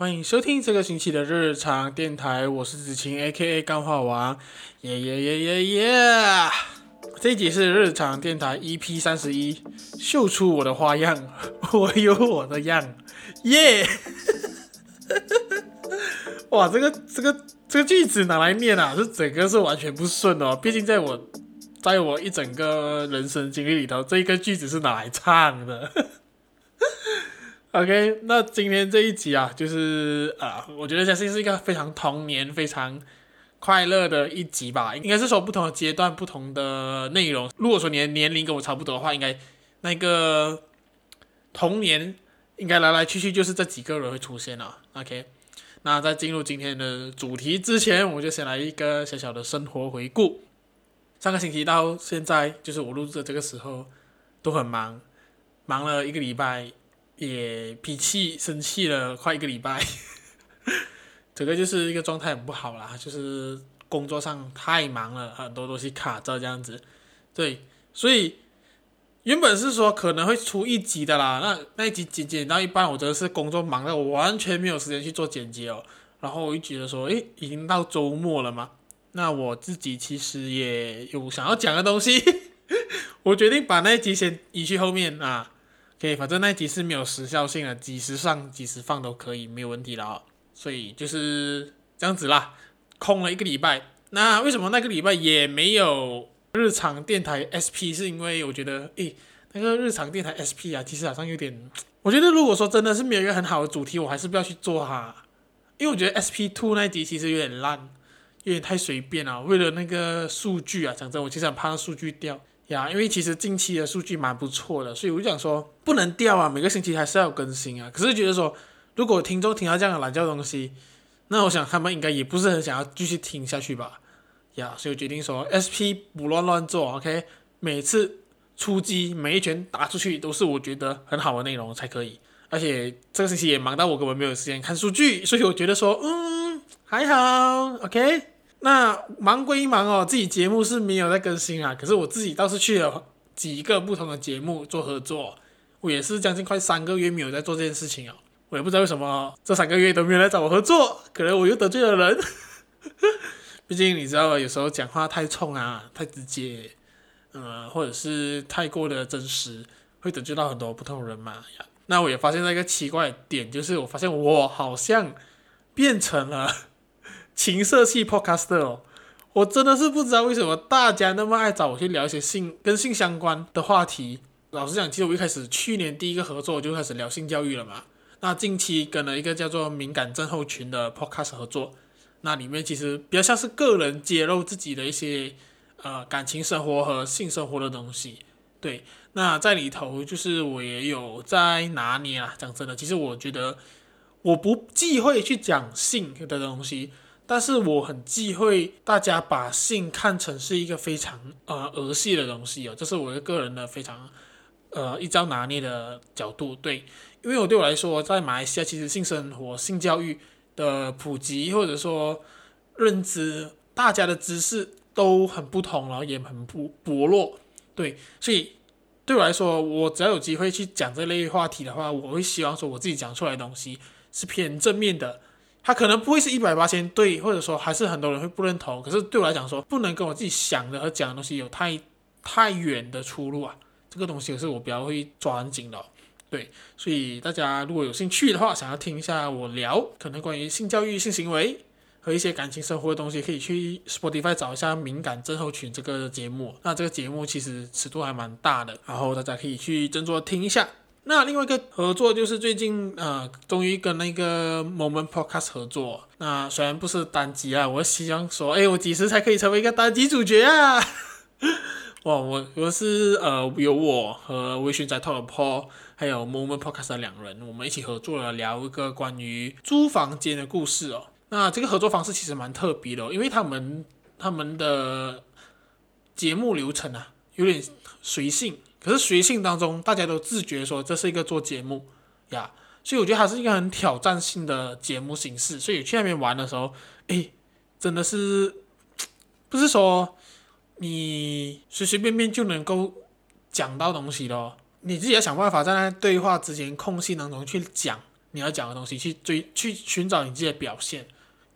欢迎收听这个星期的日常电台，我是子晴 A.K.A 钢化王，耶耶耶耶耶！这一集是日常电台 EP 三十一，秀出我的花样，我有我的样，耶！哇，这个这个这个句子拿来念啊，是整个是完全不顺哦。毕竟在我在我一整个人生经历里头，这一个句子是拿来唱的。OK，那今天这一集啊，就是啊，我觉得相信是一个非常童年、非常快乐的一集吧。应该是说不同的阶段、不同的内容。如果说你的年龄跟我差不多的话，应该那个童年应该来来去去就是这几个人会出现了。OK，那在进入今天的主题之前，我就先来一个小小的生活回顾。上个星期到现在，就是我录制的这个时候都很忙，忙了一个礼拜。也脾气生气了快一个礼拜，整个就是一个状态很不好啦，就是工作上太忙了，很多东西卡着这样子。对，所以原本是说可能会出一集的啦，那那一集剪剪到一半，我真的是工作忙的我完全没有时间去做剪辑哦。然后我就觉得说，诶，已经到周末了嘛，那我自己其实也有想要讲的东西，我决定把那一集先移去后面啊。可以，反正那一集是没有时效性的，几时上几时放都可以，没有问题的哦。所以就是这样子啦，空了一个礼拜。那为什么那个礼拜也没有日常电台 SP？是因为我觉得，诶，那个日常电台 SP 啊，其实好像有点……我觉得如果说真的是没有一个很好的主题，我还是不要去做哈。因为我觉得 SP Two 那一集其实有点烂，有点太随便了。为了那个数据啊，讲真，我其实很怕数据掉。呀，因为其实近期的数据蛮不错的，所以我就想说不能掉啊，每个星期还是要更新啊。可是觉得说，如果听众听到这样的懒叫东西，那我想他们应该也不是很想要继续听下去吧。呀，所以我决定说，SP 不乱乱做，OK，每次出击每一拳打出去都是我觉得很好的内容才可以。而且这个星期也忙到我根本没有时间看数据，所以我觉得说，嗯，还好，OK。那忙归忙哦，自己节目是没有在更新啊。可是我自己倒是去了几个不同的节目做合作，我也是将近快三个月没有在做这件事情哦。我也不知道为什么这三个月都没有来找我合作，可能我又得罪了人。毕竟你知道，有时候讲话太冲啊，太直接，呃，或者是太过的真实，会得罪到很多不同人嘛。那我也发现了一个奇怪的点，就是我发现我好像变成了。情色系 podcaster 哦，我真的是不知道为什么大家那么爱找我去聊一些性跟性相关的话题。老实讲，其实我一开始去年第一个合作就开始聊性教育了嘛。那近期跟了一个叫做敏感症候群的 podcast 合作，那里面其实比较像是个人揭露自己的一些呃感情生活和性生活的东西。对，那在里头就是我也有在拿捏啊。讲真的，其实我觉得我不忌讳去讲性的东西。但是我很忌讳大家把性看成是一个非常呃儿戏的东西哦，这是我的个人的非常呃一招拿捏的角度。对，因为我对我来说，在马来西亚其实性生活、性教育的普及或者说认知，大家的知识都很不同，然后也很不薄弱。对，所以对我来说，我只要有机会去讲这类话题的话，我会希望说我自己讲出来的东西是偏正面的。他可能不会是一百八千对，或者说还是很多人会不认同。可是对我来讲说，不能跟我自己想的和讲的东西有太太远的出入啊。这个东西是我比较会抓很紧的。对，所以大家如果有兴趣的话，想要听一下我聊可能关于性教育、性行为和一些感情生活的东西，可以去 Spotify 找一下《敏感症候群》这个节目。那这个节目其实尺度还蛮大的，然后大家可以去斟酌听一下。那另外一个合作就是最近呃，终于跟那个 Moment Podcast 合作。那虽然不是单集啊，我希望说，哎，我几时才可以成为一个单集主角啊？哇，我我是呃，有我和微醺宅 Talk Paul，还有 Moment Podcast 的两人，我们一起合作了聊一个关于租房间的故事哦。那这个合作方式其实蛮特别的哦，因为他们他们的节目流程啊，有点随性。可是随性当中，大家都自觉说这是一个做节目呀，所以我觉得它是一个很挑战性的节目形式。所以去那边玩的时候，诶，真的是不是说你随随便便就能够讲到东西的哦，你自己要想办法在那对话之间空隙当中去讲你要讲的东西，去追去寻找你自己的表现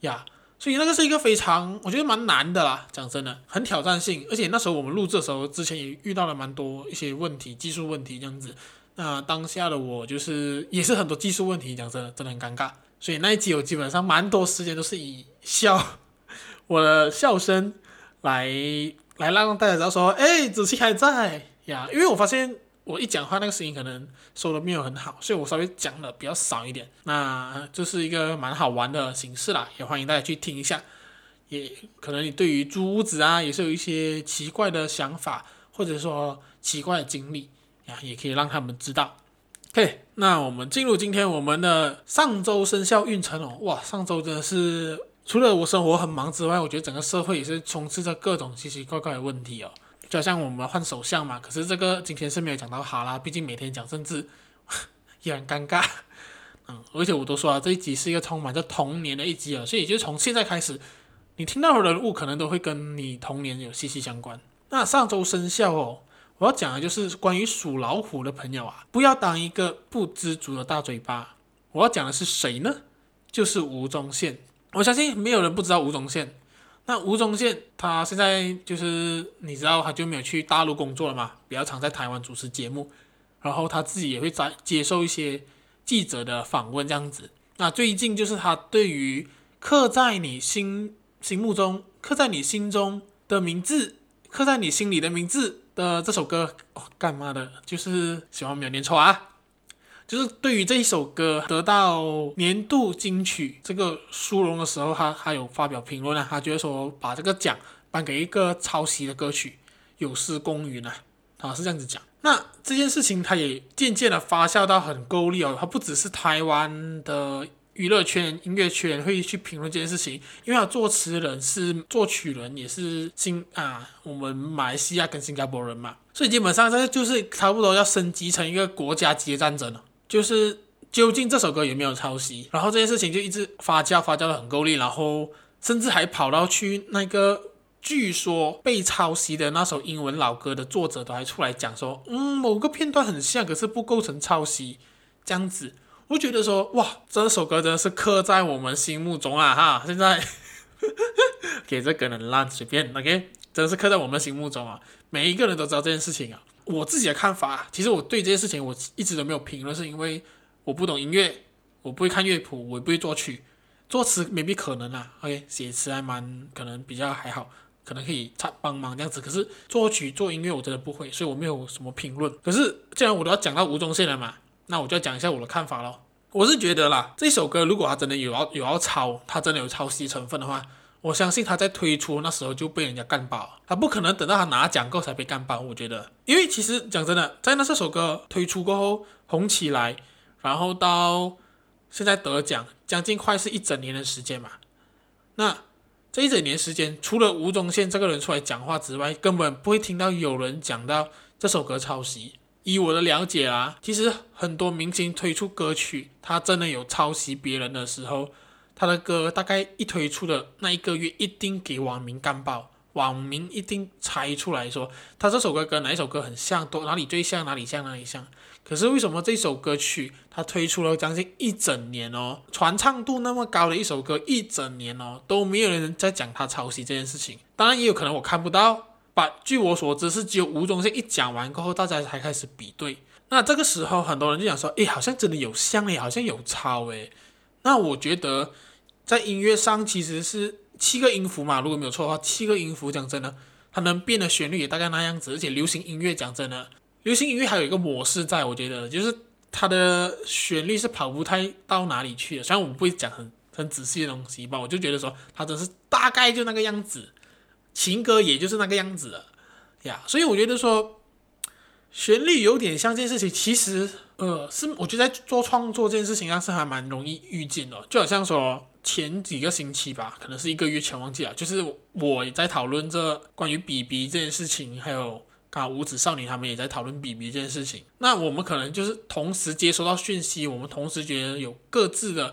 呀。所以那个是一个非常我觉得蛮难的啦，讲真的，很挑战性。而且那时候我们录制的时候，之前也遇到了蛮多一些问题，技术问题这样子。那当下的我就是也是很多技术问题，讲真的，真的很尴尬。所以那一集我基本上蛮多时间都是以笑我的笑声来来让大家知道说，哎，子期还在呀。因为我发现我一讲话那个声音可能收的没有很好，所以我稍微讲的比较少一点。那就是一个蛮好玩的形式啦，也欢迎大家去听一下。也可能你对于租屋子啊也是有一些奇怪的想法，或者说奇怪的经历呀，也可以让他们知道。OK，那我们进入今天我们的上周生肖运程哦。哇，上周真的是除了我生活很忙之外，我觉得整个社会也是充斥着各种奇奇怪怪的问题哦。就像我们换首相嘛，可是这个今天是没有讲到哈啦，毕竟每天讲政治 也很尴尬。嗯，而且我都说了，这一集是一个充满着童年的一集啊，所以就从现在开始，你听到的人物可能都会跟你童年有息息相关。那上周生肖哦。我要讲的就是关于属老虎的朋友啊，不要当一个不知足的大嘴巴。我要讲的是谁呢？就是吴宗宪。我相信没有人不知道吴宗宪。那吴宗宪他现在就是你知道他就没有去大陆工作了嘛，比较常在台湾主持节目，然后他自己也会在接受一些记者的访问这样子。那最近就是他对于刻在你心心目中、刻在你心中的名字、刻在你心里的名字。的这首歌哦，干嘛的？就是喜欢没有念错啊！就是对于这一首歌得到年度金曲这个殊荣的时候，他还有发表评论啊，他觉得说把这个奖颁给一个抄袭的歌曲，有失公允啊，他是这样子讲。那这件事情他也渐渐的发酵到很够力哦，他不只是台湾的。娱乐圈、音乐圈会去评论这件事情，因为他作词人是作曲人，也是新啊，我们马来西亚跟新加坡人嘛，所以基本上这就是差不多要升级成一个国家级的战争了。就是究竟这首歌有没有抄袭？然后这件事情就一直发酵，发酵的很够力，然后甚至还跑到去那个据说被抄袭的那首英文老歌的作者都还出来讲说，嗯，某个片段很像，可是不构成抄袭，这样子。我觉得说哇，这首歌真的是刻在我们心目中啊哈！现在 给这个人烂随便，OK，真的是刻在我们心目中啊！每一个人都知道这件事情啊。我自己的看法，其实我对这些事情我一直都没有评论，是因为我不懂音乐，我不会看乐谱，我也不会作曲，作词未必可能啊。OK，写词还蛮可能比较还好，可能可以插帮忙这样子。可是作曲做音乐我真的不会，所以我没有什么评论。可是既然我都要讲到吴宗宪了嘛。那我就要讲一下我的看法喽。我是觉得啦，这首歌如果他真的有要有要抄，他真的有抄袭成分的话，我相信他在推出那时候就被人家干爆，他不可能等到他拿奖过才被干爆。我觉得，因为其实讲真的，在那这首歌推出过后红起来，然后到现在得奖，将近快是一整年的时间嘛。那这一整年时间，除了吴宗宪这个人出来讲话之外，根本不会听到有人讲到这首歌抄袭。以我的了解啊，其实很多明星推出歌曲，他真的有抄袭别人的时候，他的歌大概一推出的那一个月，一定给网民干爆，网民一定猜出来说，他这首歌跟哪一首歌很像，都哪里最像，哪里像，哪里像。可是为什么这首歌曲他推出了将近一整年哦，传唱度那么高的一首歌，一整年哦，都没有人在讲他抄袭这件事情。当然也有可能我看不到。把，据我所知是只有吴宗宪一讲完过后，大家才开始比对。那这个时候，很多人就想说，诶，好像真的有像诶，好像有抄诶。那我觉得，在音乐上其实是七个音符嘛，如果没有错的话，七个音符讲真的，它能变的旋律也大概那样子。而且流行音乐讲真的，流行音乐还有一个模式在，我觉得就是它的旋律是跑不太到哪里去的。虽然我不会讲很很仔细的东西吧，我就觉得说它真是大概就那个样子。情歌也就是那个样子了呀，所以我觉得说旋律有点像这件事情，其实呃是我觉得在做创作这件事情上是还蛮容易遇见的，就好像说前几个星期吧，可能是一个月前忘记了，就是我也在讨论这关于 BB 这件事情，还有刚好无指少年他们也在讨论 BB 这件事情，那我们可能就是同时接收到讯息，我们同时觉得有各自的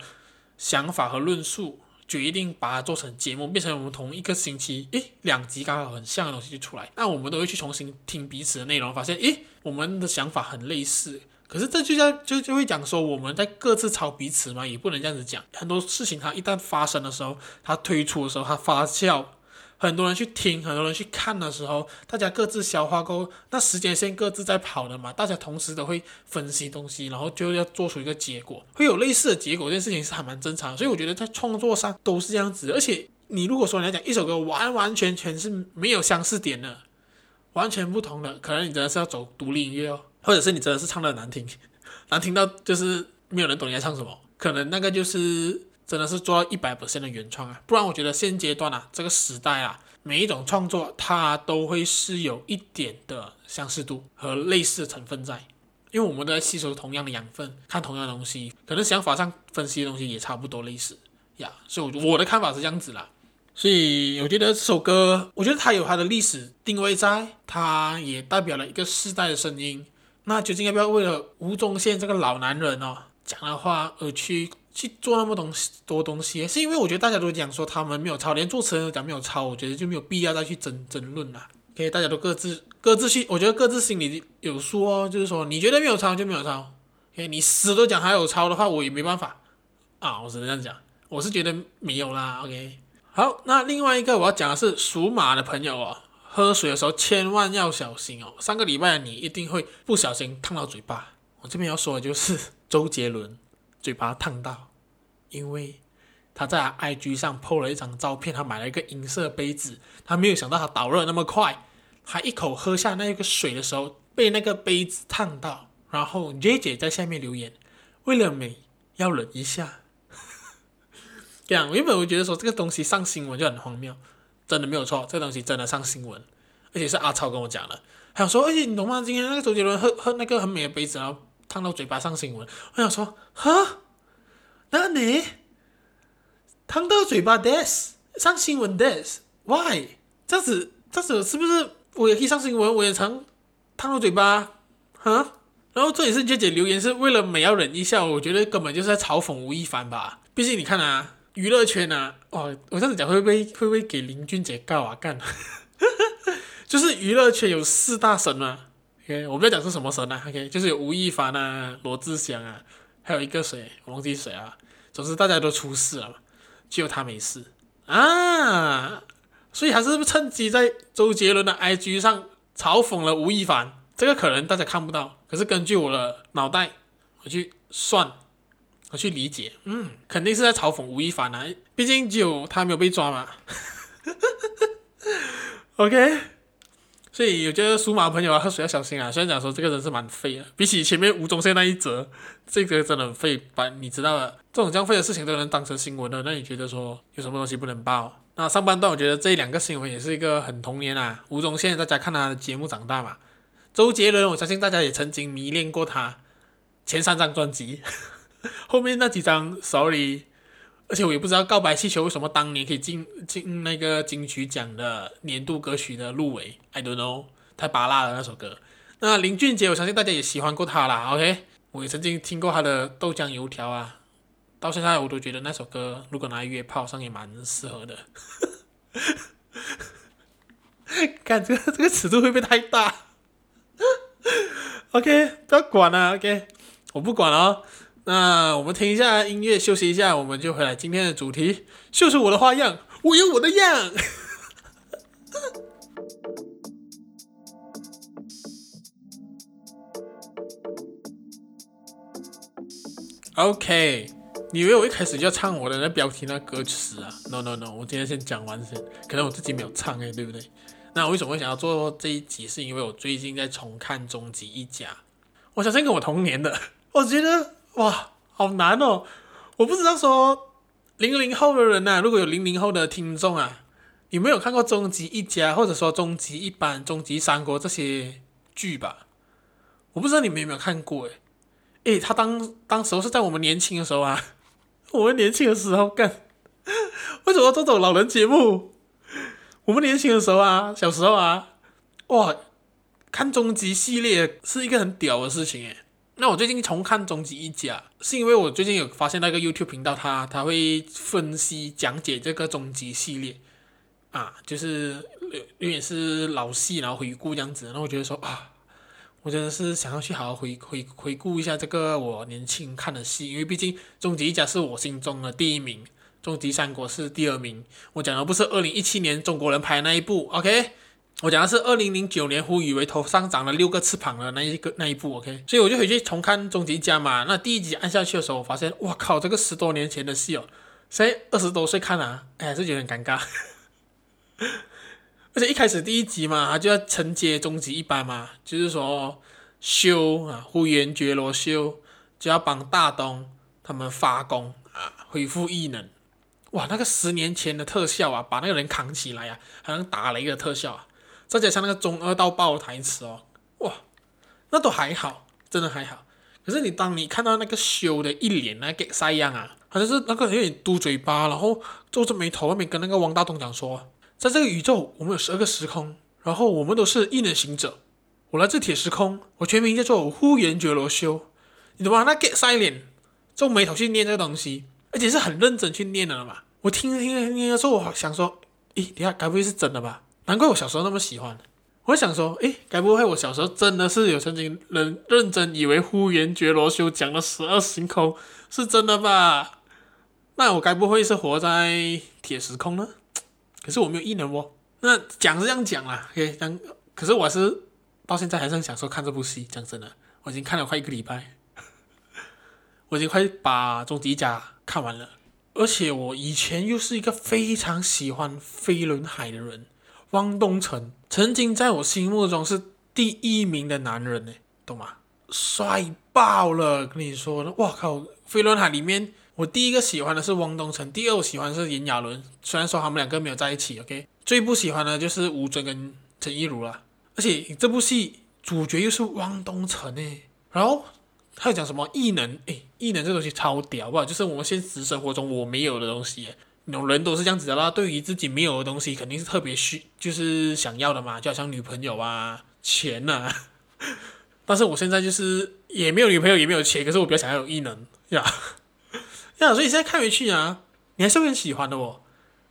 想法和论述。决定把它做成节目，变成我们同一个星期，诶，两集刚好很像的东西就出来，那我们都会去重新听彼此的内容，发现，诶，我们的想法很类似，可是这就像就就会讲说我们在各自抄彼此嘛，也不能这样子讲。很多事情它一旦发生的时候，它推出的时候，它发酵。很多人去听，很多人去看的时候，大家各自消化过，那时间线各自在跑的嘛，大家同时都会分析东西，然后就要做出一个结果，会有类似的结果，这件事情是还蛮正常的。所以我觉得在创作上都是这样子。而且你如果说你要讲一首歌完完全全是没有相似点的，完全不同的，可能你真的是要走独立音乐哦，或者是你真的是唱得难听，难听到就是没有人懂你在唱什么，可能那个就是。真的是做到一百%的原创啊，不然我觉得现阶段啊，这个时代啊，每一种创作它都会是有一点的相似度和类似的成分在，因为我们都在吸收同样的养分，看同样的东西，可能想法上分析的东西也差不多类似呀，所以我的看法是这样子啦。所以我觉得这首歌，我觉得它有它的历史定位在，它也代表了一个世代的声音。那究竟要不要为了吴宗宪这个老男人哦讲的话而去？去做那么东西多东西，是因为我觉得大家都讲说他们没有抄，连主持人都讲没有抄，我觉得就没有必要再去争争论了。OK，大家都各自各自去，我觉得各自心里有数哦。就是说，你觉得没有抄就没有抄。OK，你死都讲还有抄的话，我也没办法啊，我只能这样讲。我是觉得没有啦。OK，好，那另外一个我要讲的是属马的朋友哦，喝水的时候千万要小心哦。上个礼拜你一定会不小心烫到嘴巴。我这边要说的就是周杰伦。嘴巴烫到，因为他在 IG 上 po 了一张照片，他买了一个银色杯子，他没有想到他导热那么快，他一口喝下那个水的时候被那个杯子烫到，然后 J 姐在下面留言，为了美要忍一下。这样，原本我觉得说这个东西上新闻就很荒谬，真的没有错，这个东西真的上新闻，而且是阿超跟我讲的，还想说，而且你懂吗？今天那个周杰伦喝喝那个很美的杯子，然后。烫到嘴巴上新闻，我想说，哈，那你烫到嘴巴，this 上新闻，this，why？这样子，这样子是不是我也可以上新闻？我也常烫到嘴巴，哈？然后这也是姐姐留言是为了美要忍一下，我觉得根本就是在嘲讽吴亦凡吧。毕竟你看啊，娱乐圈啊，哦，我这样子讲会不会会不会给林俊杰告啊？干，就是娱乐圈有四大神嘛。OK，我不要讲是什么神啊，OK，就是有吴亦凡啊、罗志祥啊，还有一个谁，我忘记谁啊。总之大家都出事了嘛，只有他没事啊，所以还是趁机在周杰伦的 IG 上嘲讽了吴亦凡。这个可能大家看不到，可是根据我的脑袋，我去算，我去理解，嗯，肯定是在嘲讽吴亦凡啊，毕竟只有他没有被抓嘛。OK。所以我觉得属马朋友啊，喝水要小心啊。虽然讲说这个人是蛮废的，比起前面吴宗宪那一则，这个真的很废。把你知道了，这种这样废的事情都能当成新闻了，那你觉得说有什么东西不能报？那上半段我觉得这两个新闻也是一个很童年啊。吴宗宪大家看他的节目长大嘛，周杰伦我相信大家也曾经迷恋过他前三张专辑，后面那几张 sorry。而且我也不知道《告白气球》为什么当年可以进进那个金曲奖的年度歌曲的入围，I don't know，太拔辣了那首歌。那林俊杰，我相信大家也喜欢过他啦，OK，我也曾经听过他的《豆浆油条》啊，到现在我都觉得那首歌如果拿来约炮上也蛮适合的。看这个这个尺度会不会太大？OK，不要管了，OK，我不管了哦。那我们听一下音乐，休息一下，我们就回来。今天的主题，秀出我的花样，我有我的样。OK，你以为我一开始就要唱我的那标题那歌词啊？No No No，我今天先讲完先，可能我自己没有唱诶，对不对？那我为什么会想要做这一集？是因为我最近在重看《终极一家》，我相信跟我同年的，我觉得。哇，好难哦！我不知道说零零后的人呐、啊，如果有零零后的听众啊，有没有看过《终极一家》或者说《终极一班》《终极三国》这些剧吧？我不知道你们有没有看过诶。诶，他当当时候是在我们年轻的时候啊，我们年轻的时候干，为什么这种老人节目？我们年轻的时候啊，小时候啊，哇，看终极系列是一个很屌的事情诶。那我最近重看《终极一家》，是因为我最近有发现那个 YouTube 频道他，他会分析讲解这个终极系列，啊，就是有点是老戏，然后回顾这样子。那我觉得说啊，我真的是想要去好好回回回顾一下这个我年轻看的戏，因为毕竟《终极一家》是我心中的第一名，《终极三国》是第二名。我讲的不是二零一七年中国人拍的那一部，OK？我讲的是二零零九年胡宇威头上长了六个翅膀的那一个那一部，OK？所以我就回去重看《终极一家》嘛。那第一集按下去的时候，我发现，哇靠，这个十多年前的戏哦，现在二十多岁看啊，哎，还是有点尴尬。而且一开始第一集嘛，他就要承接终极一班嘛，就是说修啊，呼延觉罗修就要帮大东他们发功啊，恢复异能。哇，那个十年前的特效啊，把那个人扛起来啊，好像打雷的特效啊，再加上那个中二到爆的台词哦，哇，那都还好，真的还好。可是你当你看到那个修的一脸那个啥样啊，好像是那个有点嘟嘴巴，然后皱着眉头，外面跟那个王大东讲说。在这个宇宙，我们有十二个时空，然后我们都是异能行者。我来自铁时空，我全名叫做呼延觉罗修。你懂吗？那 get 晒脸，皱眉头去念这个东西，而且是很认真去念的了嘛。我听着听着听的时候，我想说，咦，等下该不会是真的吧？难怪我小时候那么喜欢。我想说，诶，该不会我小时候真的是有曾经认认真以为呼延觉罗修讲的十二时空是真的吧？那我该不会是活在铁时空呢？可是我没有异能哦。那讲是这样讲啦，OK，讲，可是我是到现在还是很享受看这部戏。讲真的，我已经看了快一个礼拜，我已经快把《终极一家》看完了。而且我以前又是一个非常喜欢飞轮海的人，汪东城曾经在我心目中是第一名的男人呢，懂吗？帅爆了，跟你说的，哇靠，飞轮海里面。我第一个喜欢的是汪东城，第二我喜欢的是炎亚纶。虽然说他们两个没有在一起，OK。最不喜欢的就是吴尊跟陈亦儒了。而且这部戏主角又是汪东城诶，然后还有讲什么异能？诶，异能这东西超屌，好不好？就是我们现实生活中我没有的东西。有人都是这样子的啦，对于自己没有的东西，肯定是特别需，就是想要的嘛，就好像女朋友啊、钱啊。但是我现在就是也没有女朋友，也没有钱，可是我比较想要有异能呀。呀所以现在看回去啊，你还是会很喜欢的哦。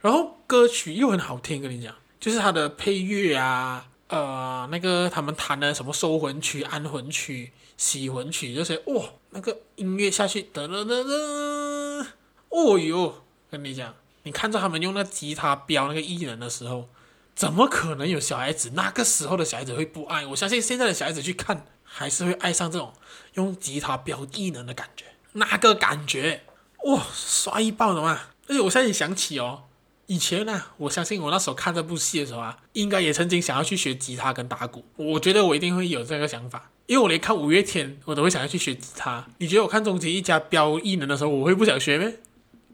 然后歌曲又很好听，跟你讲，就是它的配乐啊，呃，那个他们弹的什么收魂曲、安魂曲、洗魂曲，这些哇，那个音乐下去，噔噔噔噔，哦哟，跟你讲，你看着他们用那吉他飙那个异能的时候，怎么可能有小孩子那个时候的小孩子会不爱？我相信现在的小孩子去看，还是会爱上这种用吉他飙异能的感觉，那个感觉。哇，帅爆了嘛！而且我现在也想起哦，以前呢、啊，我相信我那时候看这部戏的时候啊，应该也曾经想要去学吉他跟打鼓。我觉得我一定会有这个想法，因为我连看五月天，我都会想要去学吉他。你觉得我看终极一家飙异能的时候，我会不想学咩？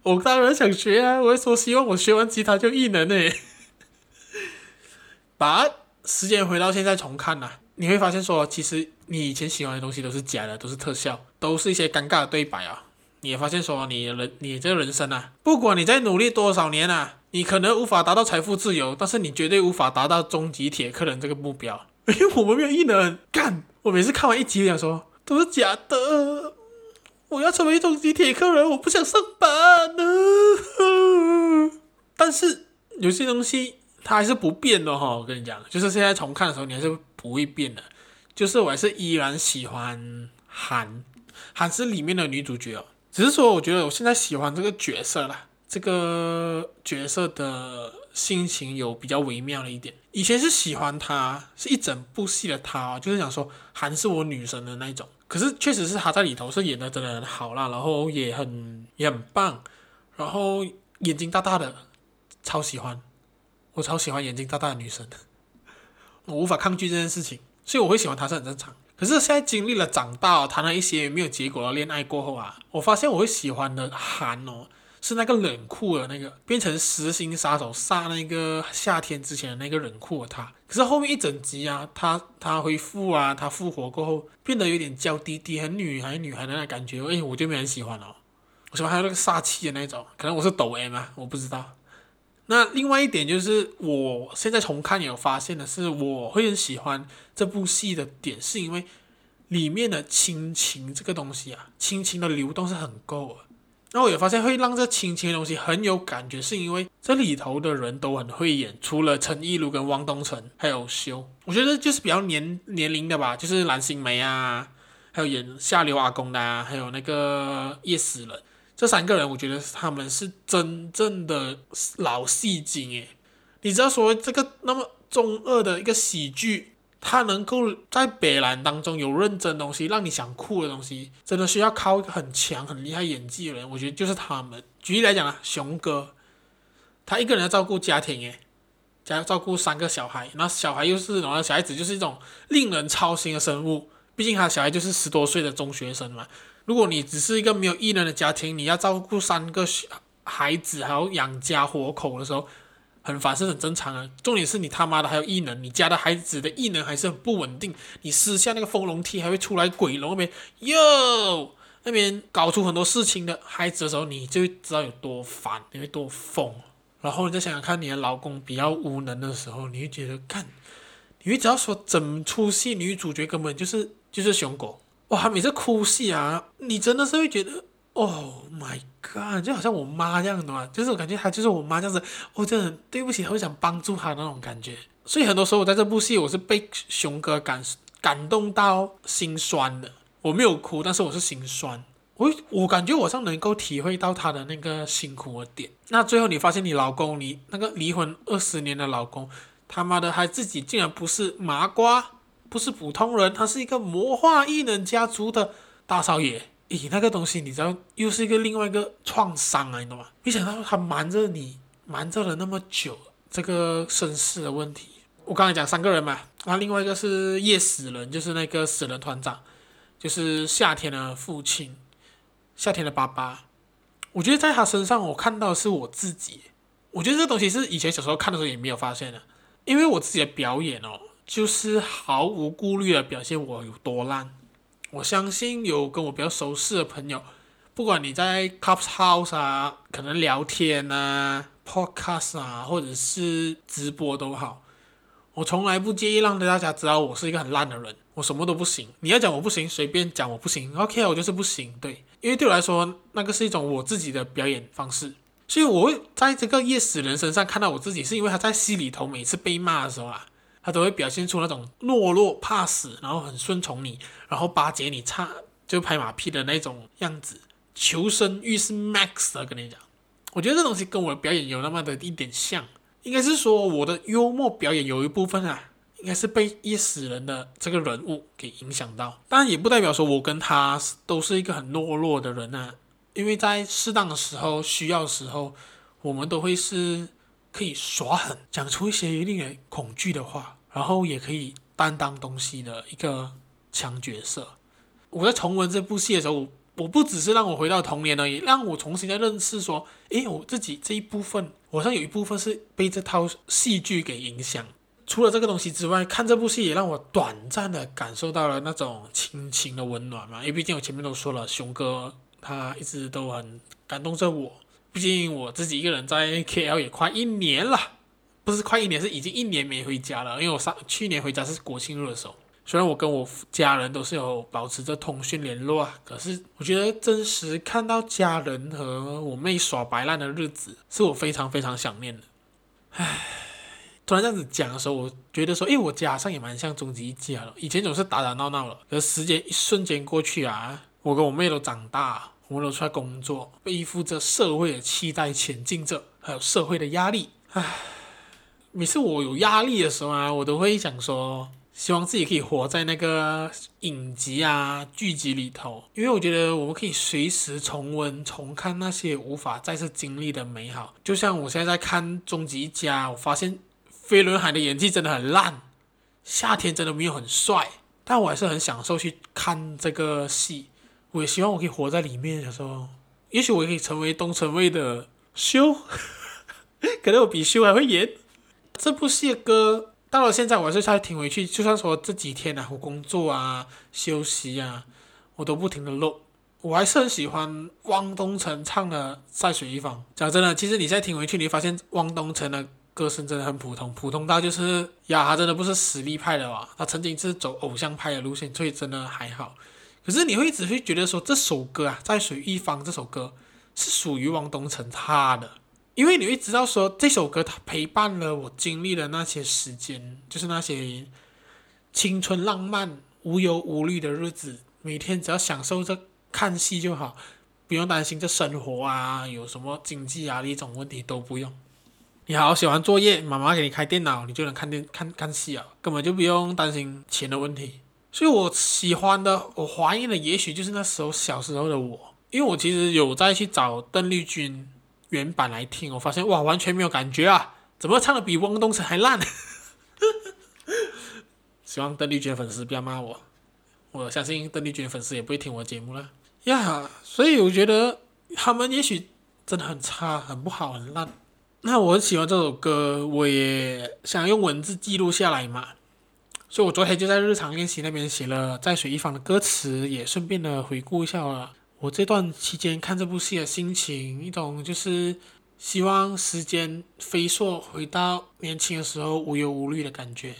我当然想学啊！我说希望我学完吉他就异能呢。把时间回到现在重看呐、你会发现说，其实你以前喜欢的东西都是假的，都是特效，都是一些尴尬的对白啊。你也发现说，你人你这个人生啊，不管你在努力多少年啊，你可能无法达到财富自由，但是你绝对无法达到终极铁客人这个目标，因 为我们没有异能干。我每次看完一集，想说都是假的，我要成为终极铁客人，我不想上班呢。但是有些东西它还是不变的哈，我跟你讲，就是现在重看的时候，你还是不会变的，就是我还是依然喜欢韩，韩是里面的女主角哦。只是说，我觉得我现在喜欢这个角色啦，这个角色的心情有比较微妙了一点。以前是喜欢她，是一整部戏的她哦，就是想说韩是我女神的那种。可是确实是她在里头是演的真的很好啦，然后也很也很棒，然后眼睛大大的，超喜欢，我超喜欢眼睛大大的女生，我无法抗拒这件事情，所以我会喜欢她是很正常。可是现在经历了长大，谈了一些没有结果的恋爱过后啊，我发现我会喜欢的韩哦，是那个冷酷的那个，变成实心杀手杀那个夏天之前的那个冷酷的他。可是后面一整集啊，他他恢复啊，他复活过后变得有点娇滴滴，很女孩女孩的那个感觉，哎，我就没很喜欢哦。我喜欢还有那个杀气的那种，可能我是抖 M 啊，我不知道。那另外一点就是，我现在重看有发现的是，我会很喜欢这部戏的点，是因为里面的亲情这个东西啊，亲情的流动是很够的。然后我也发现会让这亲情的东西很有感觉，是因为这里头的人都很会演，除了陈意如跟汪东城，还有修，我觉得就是比较年年龄的吧，就是蓝心湄啊，还有演下流阿公的啊，还有那个叶诗人，这三个人，我觉得他们是真正的老戏精诶。你知道说这个那么中二的一个喜剧。他能够在北兰当中有认真东西，让你想哭的东西，真的需要靠一个很强、很厉害演技的人。我觉得就是他们。举例来讲啊，熊哥，他一个人要照顾家庭，诶，家照顾三个小孩，那小孩又是然后小孩子就是一种令人操心的生物。毕竟他小孩就是十多岁的中学生嘛。如果你只是一个没有艺能的家庭，你要照顾三个小孩子，还要养家活口的时候。很烦是很正常啊，重点是你他妈的还有异能，你家的孩子的异能还是很不稳定，你撕下那个风龙梯还会出来鬼龙那边哟，那边搞出很多事情的孩子的时候，你就会知道有多烦，你会多疯。然后你再想想看，你的老公比较无能的时候，你会觉得看，你会只要说整出戏女主角根本就是就是熊狗哇，每次哭戏啊，你真的是会觉得。Oh my god！就好像我妈这样的嘛，就是我感觉她就是我妈这样子，我真的对不起，很想帮助她那种感觉。所以很多时候我在这部戏，我是被熊哥感感动到心酸的。我没有哭，但是我是心酸。我我感觉我像能够体会到她的那个辛苦的点。那最后你发现你老公，你那个离婚二十年的老公，他妈的还自己竟然不是麻瓜，不是普通人，他是一个魔化异能家族的大少爷。咦，那个东西你知道，又是一个另外一个创伤啊，你懂吗？没想到他瞒着你，瞒着了那么久，这个身世的问题。我刚才讲三个人嘛，那另外一个是夜死人，就是那个死人团长，就是夏天的父亲，夏天的爸爸。我觉得在他身上，我看到的是我自己。我觉得这东西是以前小时候看的时候也没有发现的，因为我自己的表演哦，就是毫无顾虑的表现我有多烂。我相信有跟我比较熟悉的朋友，不管你在 Clubhouse 啊，可能聊天啊、Podcast 啊，或者是直播都好，我从来不介意让大家知道我是一个很烂的人，我什么都不行。你要讲我不行，随便讲我不行，OK，我就是不行。对，因为对我来说，那个是一种我自己的表演方式，所以我会在这个夜死人身上看到我自己，是因为他在戏里头每次被骂的时候啊。他都会表现出那种懦弱、怕死，然后很顺从你，然后巴结你，差就拍马屁的那种样子，求生欲是 max 的。跟你讲，我觉得这东西跟我的表演有那么的一点像，应该是说我的幽默表演有一部分啊，应该是被一死人的这个人物给影响到。当然，也不代表说我跟他都是一个很懦弱的人啊，因为在适当的时候、需要的时候，我们都会是可以耍狠，讲出一些令人恐惧的话。然后也可以担当东西的一个强角色。我在重温这部戏的时候，我我不只是让我回到童年而已，让我重新的认识说，诶，我自己这一部分，好像有一部分是被这套戏剧给影响。除了这个东西之外，看这部戏也让我短暂的感受到了那种亲情的温暖嘛。因为毕竟我前面都说了，熊哥他一直都很感动着我。毕竟我自己一个人在 KL 也快一年了。不是快一年，是已经一年没回家了。因为我上去年回家是国庆日的时候，虽然我跟我家人都是有保持着通讯联络啊，可是我觉得真实看到家人和我妹耍白烂的日子，是我非常非常想念的。唉，突然这样子讲的时候，我觉得说，诶，我家上也蛮像终极一家了。以前总是打打闹闹了，可是时间一瞬间过去啊，我跟我妹都长大，我们都出来工作，背负着社会的期待前进着，还有社会的压力，唉。每次我有压力的时候啊，我都会想说，希望自己可以活在那个影集啊、剧集里头，因为我觉得我们可以随时重温、重看那些无法再次经历的美好。就像我现在在看《终极一家》，我发现飞轮海的演技真的很烂，夏天真的没有很帅，但我还是很享受去看这个戏。我也希望我可以活在里面的时候，也许我可以成为东城卫的修，可能我比修还会演。这部戏的歌到了现在我还是在听回去，就算说这几天啊，我工作啊、休息啊，我都不停的录。我还是很喜欢汪东城唱的《在水一方》。讲真的，其实你再听回去，你发现汪东城的歌声真的很普通，普通到就是呀，他真的不是实力派的哇，他曾经是走偶像派的路线，所以真的还好。可是你会一直会觉得说这首歌啊，《在水一方》这首歌是属于汪东城他的，因为你会知道说这首歌它陪伴了我经历的那些时间，就是那些青春浪漫、无忧无虑的日子，每天只要享受着看戏就好，不用担心这生活啊有什么经济压力这种问题都不用。你好好写完作业，妈妈给你开电脑，你就能看电看看戏啊，根本就不用担心钱的问题。所以我喜欢的，我怀念的，也许就是那时候小时候的我。因为我其实有再去找邓丽君原版来听，我发现哇，完全没有感觉啊！怎么唱的比汪东城还烂？希望邓丽君粉丝不要骂我，我相信邓丽君粉丝也不会听我节目了呀。所以我觉得他们也许真的很差，很不好，很烂。那我很喜欢这首歌，我也想用文字记录下来嘛。所以我昨天就在日常练习那边写了《在水一方》的歌词，也顺便的回顾一下了。我这段期间看这部戏的心情，一种就是希望时间飞速回到年轻的时候无忧无虑的感觉。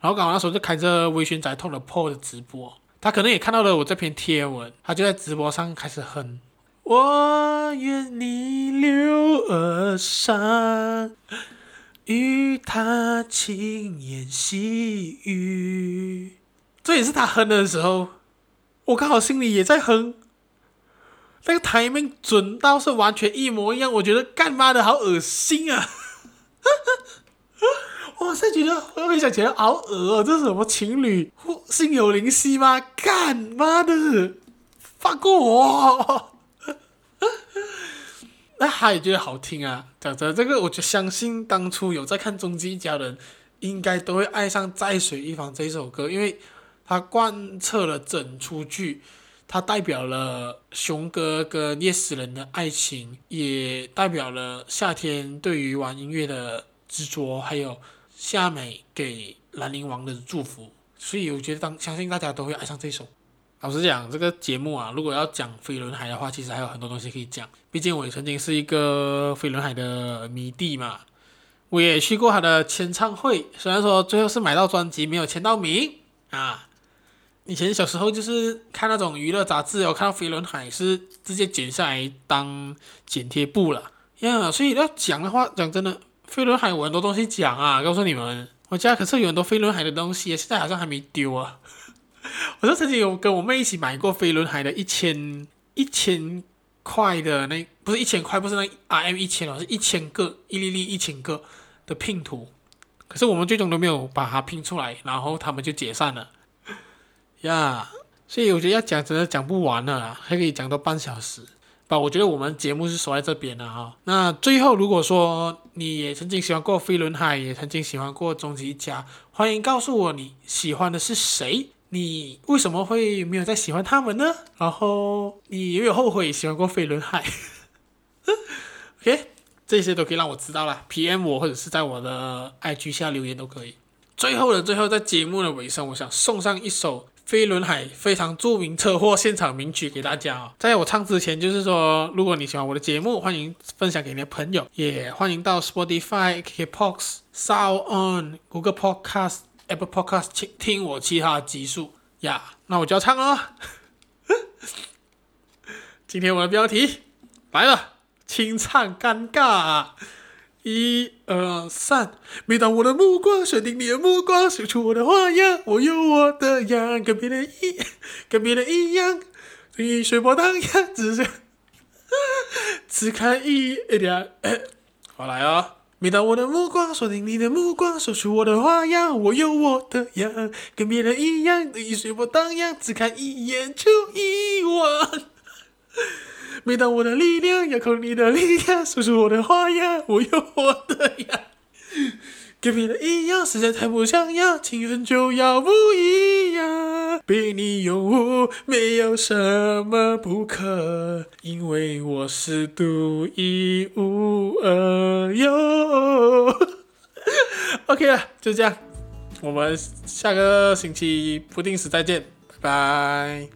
然后刚好那时候就开着微醺宅 Talk 的破的直播，他可能也看到了我这篇贴文，他就在直播上开始哼。我愿逆流而上，与他轻言细语。这也是他哼的时候，我刚好心里也在哼。那个 timing 准到是完全一模一样，我觉得干妈的好恶心啊！我现在觉得，我回想起来好恶哦，这是什么情侣？心有灵犀吗？干妈的，放过我！那他也觉得好听啊。讲真，这个我就相信当初有在看《终极一家人》，应该都会爱上《在水一方》这首歌，因为它贯彻了整出剧。它代表了熊哥跟捏死人的爱情，也代表了夏天对于玩音乐的执着，还有夏美给兰陵王的祝福。所以我觉得当相信大家都会爱上这首。老实讲，这个节目啊，如果要讲飞轮海的话，其实还有很多东西可以讲。毕竟我也曾经是一个飞轮海的迷弟嘛，我也去过他的签唱会，虽然说最后是买到专辑，没有签到名啊。以前小时候就是看那种娱乐杂志，我看到飞轮海是直接剪下来当剪贴布了呀。所以要讲的话，讲真的，飞轮海我很多东西讲啊，告诉你们，我家可是有很多飞轮海的东西，现在好像还没丢啊。我就曾经有跟我妹一起买过飞轮海的一千一千块的那，不是一千块，不是那 RM 一千哦，是一千个一粒粒一千个的拼图，可是我们最终都没有把它拼出来，然后他们就解散了。呀所以我觉得要讲真的讲不完了，还可以讲到半小时。吧，我觉得我们节目是说在这边了哈。那最后，如果说你也曾经喜欢过飞轮海，也曾经喜欢过终极一家，欢迎告诉我你喜欢的是谁？你为什么会没有再喜欢他们呢？然后你有没有后悔喜欢过飞轮海？OK，这些都可以让我知道了，PM 我或者是在我的 IG 下留言都可以。最后的最后，在节目的尾声，我想送上一首。飞轮海非常著名车祸现场名曲给大家哦。在我唱之前，就是说，如果你喜欢我的节目，欢迎分享给你的朋友，也欢迎到 Spotify、KKBOX、SoundOn、Google Podcast、Apple Podcast 听听我其他的集数呀。那我就要唱哦。今天我的标题来了，清唱尴尬。一二三，每当我的目光选定你的目光，说出我的花样，我有我的样，跟别人一，跟别人一样，随随波荡漾，只是只看一点。好来哦，每当我的目光锁定你的目光，说出我的花样，我有我的样，跟别人一样，你随波荡漾，只看一眼就遗忘。每当我的力量要靠你的力量，说出我的花样，我有我的呀，跟别人一样，实在太不像样，情缘就要不一样。被你拥护，没有什么不可，因为我是独一无二哟。OK 了，就这样，我们下个星期不定时再见，拜拜。